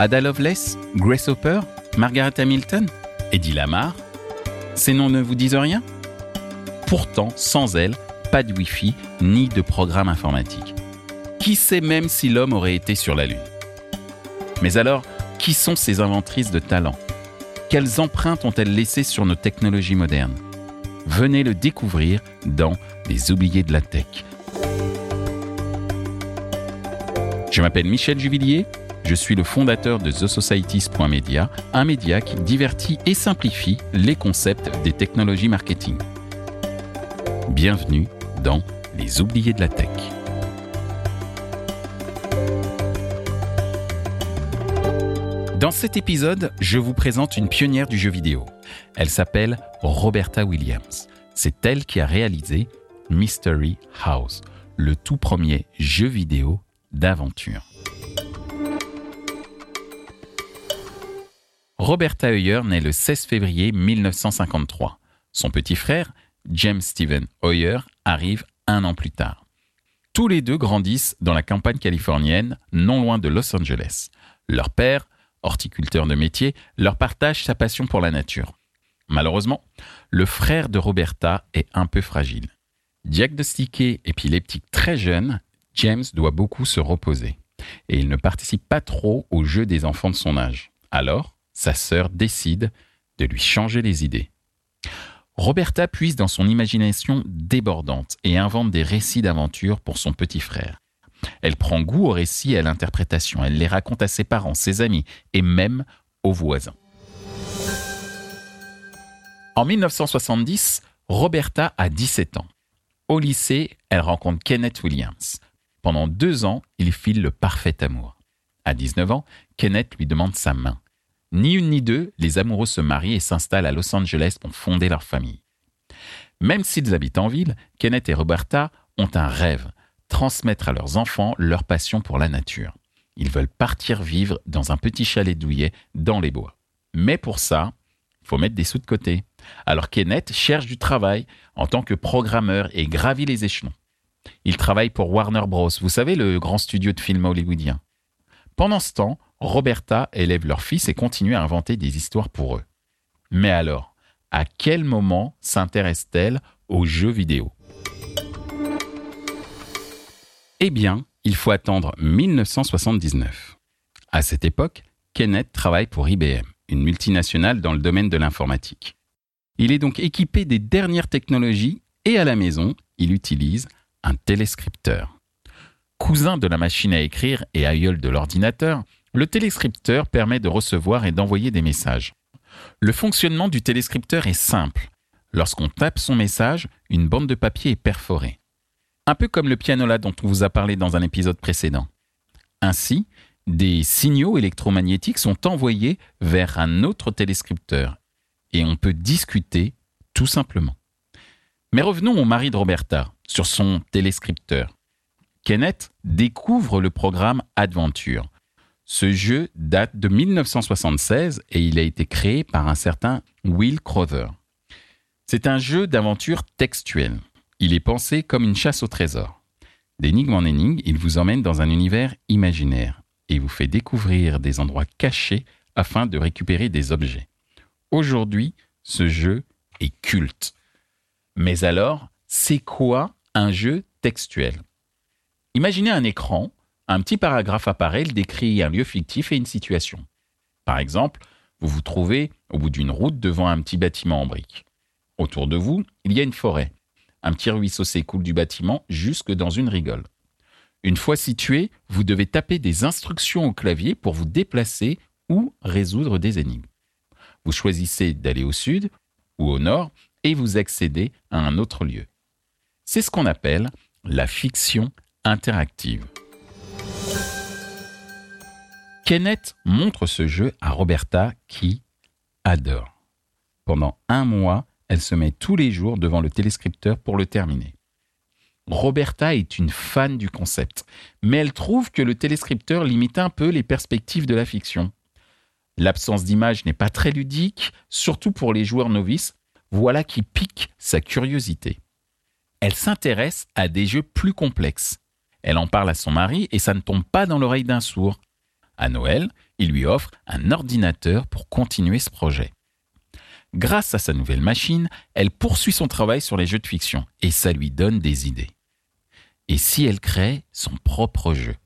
Ada Lovelace Grace Hopper Margaret Hamilton Eddie Lamar Ces noms ne vous disent rien? Pourtant, sans elles, pas de Wi-Fi ni de programme informatique. Qui sait même si l'homme aurait été sur la Lune? Mais alors, qui sont ces inventrices de talent? Quelles empreintes ont-elles laissées sur nos technologies modernes? Venez le découvrir dans Les oubliés de la tech. Je m'appelle Michel Juvillier, je suis le fondateur de TheSocieties.media, un média qui divertit et simplifie les concepts des technologies marketing. Bienvenue dans Les oubliés de la tech. Dans cet épisode, je vous présente une pionnière du jeu vidéo. Elle s'appelle Roberta Williams. C'est elle qui a réalisé Mystery House, le tout premier jeu vidéo d'aventure. Roberta Hoyer naît le 16 février 1953. Son petit frère, James Stephen Hoyer, arrive un an plus tard. Tous les deux grandissent dans la campagne californienne, non loin de Los Angeles. Leur père, horticulteur de métier, leur partage sa passion pour la nature. Malheureusement, le frère de Roberta est un peu fragile. Diagnostiqué épileptique très jeune, James doit beaucoup se reposer. Et il ne participe pas trop aux jeux des enfants de son âge. Alors, sa sœur décide de lui changer les idées. Roberta puise dans son imagination débordante et invente des récits d'aventure pour son petit frère. Elle prend goût aux récits et à l'interprétation. Elle les raconte à ses parents, ses amis et même aux voisins. En 1970, Roberta a 17 ans. Au lycée, elle rencontre Kenneth Williams. Pendant deux ans, ils filent le parfait amour. À 19 ans, Kenneth lui demande sa main. Ni une ni deux, les amoureux se marient et s'installent à Los Angeles pour fonder leur famille. Même s'ils habitent en ville, Kenneth et Roberta ont un rêve, transmettre à leurs enfants leur passion pour la nature. Ils veulent partir vivre dans un petit chalet douillet dans les bois. Mais pour ça, il faut mettre des sous de côté. Alors Kenneth cherche du travail en tant que programmeur et gravit les échelons. Il travaille pour Warner Bros., vous savez, le grand studio de films hollywoodien. Pendant ce temps, Roberta élève leur fils et continue à inventer des histoires pour eux. Mais alors, à quel moment s'intéresse-t-elle aux jeux vidéo? Eh bien, il faut attendre 1979. À cette époque, Kenneth travaille pour IBM, une multinationale dans le domaine de l'informatique. Il est donc équipé des dernières technologies et à la maison, il utilise un téléscripteur. Cousin de la machine à écrire et aïeul de l'ordinateur, le téléscripteur permet de recevoir et d'envoyer des messages. Le fonctionnement du téléscripteur est simple. Lorsqu'on tape son message, une bande de papier est perforée. Un peu comme le pianola dont on vous a parlé dans un épisode précédent. Ainsi, des signaux électromagnétiques sont envoyés vers un autre téléscripteur et on peut discuter tout simplement. Mais revenons au mari de Roberta, sur son téléscripteur. Kenneth découvre le programme Adventure, ce jeu date de 1976 et il a été créé par un certain Will Crowther. C'est un jeu d'aventure textuelle. Il est pensé comme une chasse au trésor. D'énigme en énigme, il vous emmène dans un univers imaginaire et vous fait découvrir des endroits cachés afin de récupérer des objets. Aujourd'hui, ce jeu est culte. Mais alors, c'est quoi un jeu textuel? Imaginez un écran un petit paragraphe apparaît, il décrit un lieu fictif et une situation. Par exemple, vous vous trouvez au bout d'une route devant un petit bâtiment en briques. Autour de vous, il y a une forêt. Un petit ruisseau s'écoule du bâtiment jusque dans une rigole. Une fois situé, vous devez taper des instructions au clavier pour vous déplacer ou résoudre des énigmes. Vous choisissez d'aller au sud ou au nord et vous accédez à un autre lieu. C'est ce qu'on appelle la fiction interactive. Kenneth montre ce jeu à Roberta qui adore. Pendant un mois, elle se met tous les jours devant le téléscripteur pour le terminer. Roberta est une fan du concept, mais elle trouve que le téléscripteur limite un peu les perspectives de la fiction. L'absence d'image n'est pas très ludique, surtout pour les joueurs novices, voilà qui pique sa curiosité. Elle s'intéresse à des jeux plus complexes. Elle en parle à son mari et ça ne tombe pas dans l'oreille d'un sourd. À Noël, il lui offre un ordinateur pour continuer ce projet. Grâce à sa nouvelle machine, elle poursuit son travail sur les jeux de fiction et ça lui donne des idées. Et si elle crée son propre jeu?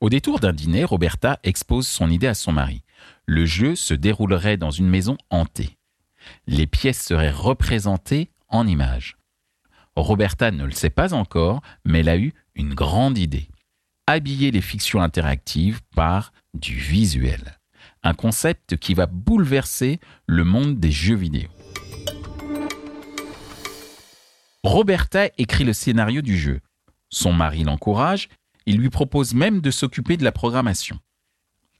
Au détour d'un dîner, Roberta expose son idée à son mari. Le jeu se déroulerait dans une maison hantée. Les pièces seraient représentées en images. Roberta ne le sait pas encore, mais elle a eu une grande idée. Habiller les fictions interactives par du visuel. Un concept qui va bouleverser le monde des jeux vidéo. Roberta écrit le scénario du jeu. Son mari l'encourage, il lui propose même de s'occuper de la programmation.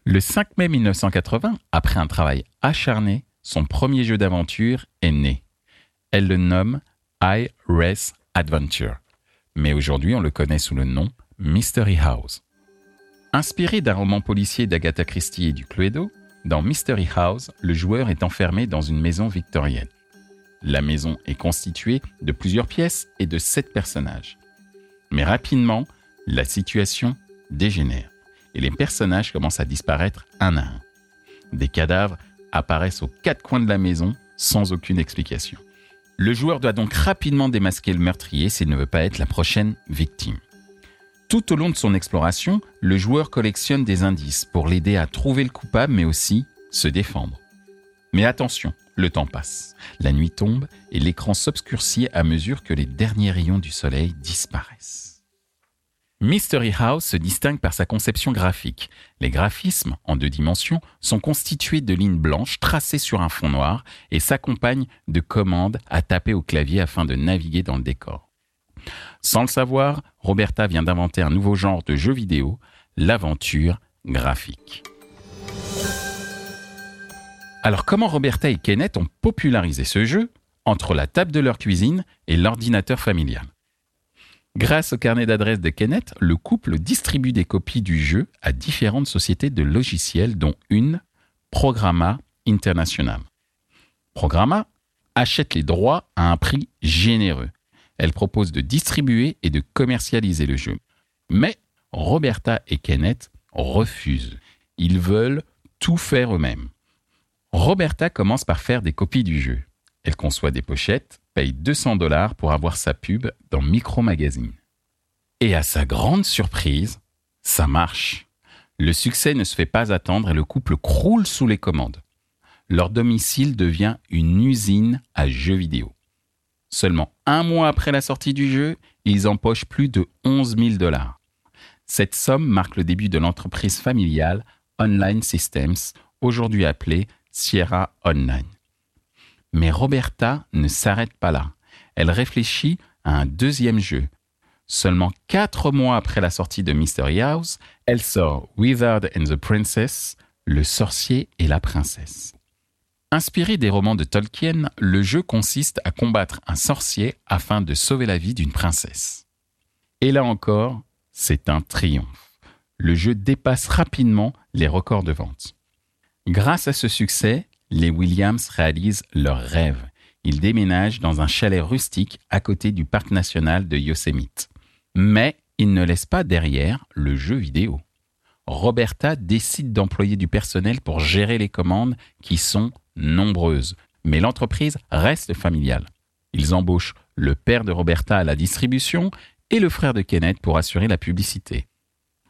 Le 5 mai 1980, après un travail acharné, son premier jeu d'aventure est né. Elle le nomme I Race Adventure, mais aujourd'hui on le connaît sous le nom Mystery House. Inspiré d'un roman policier d'Agatha Christie et du Cluedo, dans Mystery House, le joueur est enfermé dans une maison victorienne. La maison est constituée de plusieurs pièces et de sept personnages. Mais rapidement, la situation dégénère et les personnages commencent à disparaître un à un. Des cadavres apparaissent aux quatre coins de la maison sans aucune explication. Le joueur doit donc rapidement démasquer le meurtrier s'il ne veut pas être la prochaine victime. Tout au long de son exploration, le joueur collectionne des indices pour l'aider à trouver le coupable mais aussi se défendre. Mais attention, le temps passe, la nuit tombe et l'écran s'obscurcit à mesure que les derniers rayons du soleil disparaissent. Mystery House se distingue par sa conception graphique. Les graphismes, en deux dimensions, sont constitués de lignes blanches tracées sur un fond noir et s'accompagnent de commandes à taper au clavier afin de naviguer dans le décor. Sans le savoir, Roberta vient d'inventer un nouveau genre de jeu vidéo, l'aventure graphique. Alors comment Roberta et Kenneth ont popularisé ce jeu entre la table de leur cuisine et l'ordinateur familial? Grâce au carnet d'adresses de Kenneth, le couple distribue des copies du jeu à différentes sociétés de logiciels, dont une, Programma International. Programma achète les droits à un prix généreux. Elle propose de distribuer et de commercialiser le jeu. Mais Roberta et Kenneth refusent. Ils veulent tout faire eux-mêmes. Roberta commence par faire des copies du jeu. Elle conçoit des pochettes, paye 200 dollars pour avoir sa pub dans Micro Magazine. Et à sa grande surprise, ça marche. Le succès ne se fait pas attendre et le couple croule sous les commandes. Leur domicile devient une usine à jeux vidéo. Seulement un mois après la sortie du jeu, ils empochent plus de 11 000 dollars. Cette somme marque le début de l'entreprise familiale Online Systems, aujourd'hui appelée Sierra Online. Mais Roberta ne s'arrête pas là. Elle réfléchit à un deuxième jeu. Seulement quatre mois après la sortie de Mystery House, elle sort Wizard and the Princess, Le sorcier et la princesse. Inspiré des romans de Tolkien, le jeu consiste à combattre un sorcier afin de sauver la vie d'une princesse. Et là encore, c'est un triomphe. Le jeu dépasse rapidement les records de vente. Grâce à ce succès, les Williams réalisent leur rêve. Ils déménagent dans un chalet rustique à côté du parc national de Yosemite. Mais ils ne laissent pas derrière le jeu vidéo. Roberta décide d'employer du personnel pour gérer les commandes qui sont nombreuses. Mais l'entreprise reste familiale. Ils embauchent le père de Roberta à la distribution et le frère de Kenneth pour assurer la publicité.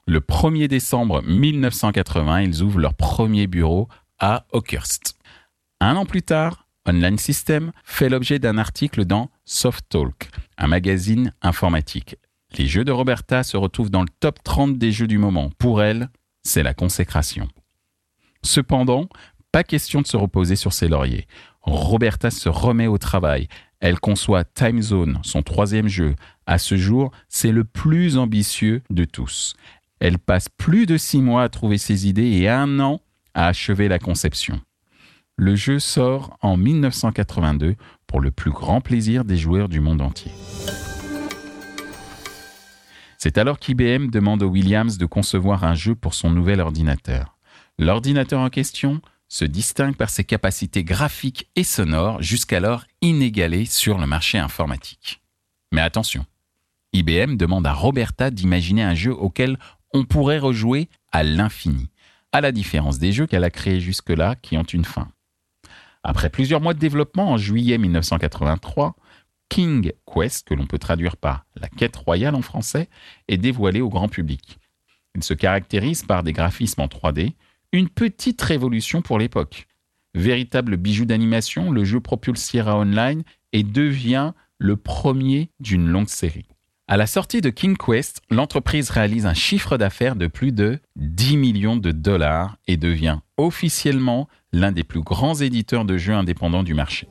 Le 1er décembre 1980, ils ouvrent leur premier bureau à Oakhurst. Un an plus tard, Online System fait l'objet d'un article dans Soft Talk, un magazine informatique. Les jeux de Roberta se retrouvent dans le top 30 des jeux du moment. Pour elle, c'est la consécration. Cependant, pas question de se reposer sur ses lauriers. Roberta se remet au travail. Elle conçoit Time Zone, son troisième jeu. À ce jour, c'est le plus ambitieux de tous. Elle passe plus de six mois à trouver ses idées et un an à achever la conception. Le jeu sort en 1982 pour le plus grand plaisir des joueurs du monde entier. C'est alors qu'IBM demande aux Williams de concevoir un jeu pour son nouvel ordinateur. L'ordinateur en question se distingue par ses capacités graphiques et sonores jusqu'alors inégalées sur le marché informatique. Mais attention, IBM demande à Roberta d'imaginer un jeu auquel on pourrait rejouer à l'infini, à la différence des jeux qu'elle a créés jusque-là qui ont une fin. Après plusieurs mois de développement, en juillet 1983, King Quest, que l'on peut traduire par la quête royale en français, est dévoilé au grand public. Il se caractérise par des graphismes en 3D, une petite révolution pour l'époque. Véritable bijou d'animation, le jeu propulse Sierra Online et devient le premier d'une longue série. À la sortie de King Quest, l'entreprise réalise un chiffre d'affaires de plus de 10 millions de dollars et devient officiellement l'un des plus grands éditeurs de jeux indépendants du marché.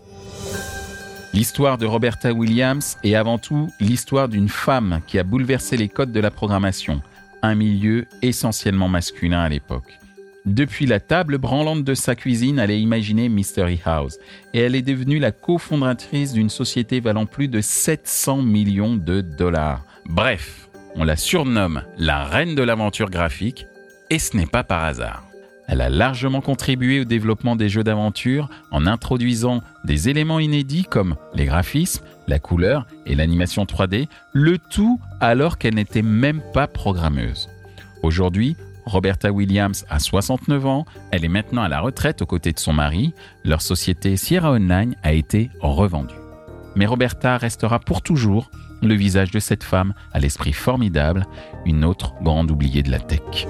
L'histoire de Roberta Williams est avant tout l'histoire d'une femme qui a bouleversé les codes de la programmation, un milieu essentiellement masculin à l'époque. Depuis la table branlante de sa cuisine, elle a imaginé Mystery House et elle est devenue la cofondatrice d'une société valant plus de 700 millions de dollars. Bref, on la surnomme la reine de l'aventure graphique et ce n'est pas par hasard. Elle a largement contribué au développement des jeux d'aventure en introduisant des éléments inédits comme les graphismes, la couleur et l'animation 3D, le tout alors qu'elle n'était même pas programmeuse. Aujourd'hui, Roberta Williams a 69 ans, elle est maintenant à la retraite aux côtés de son mari, leur société Sierra Online a été revendue. Mais Roberta restera pour toujours le visage de cette femme à l'esprit formidable, une autre grande oubliée de la tech.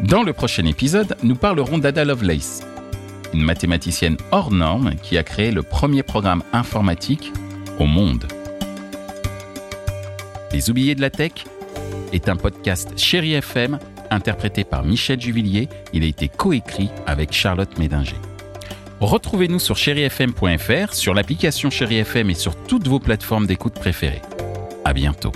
Dans le prochain épisode, nous parlerons d'Ada Lovelace, mathématicienne hors norme qui a créé le premier programme informatique au monde. Les oubliés de la tech est un podcast Chéri FM interprété par Michel Juvillier. Il a été coécrit avec Charlotte Médinger. Retrouvez-nous sur chérifm.fr, sur l'application Chéri FM et sur toutes vos plateformes d'écoute préférées. À bientôt.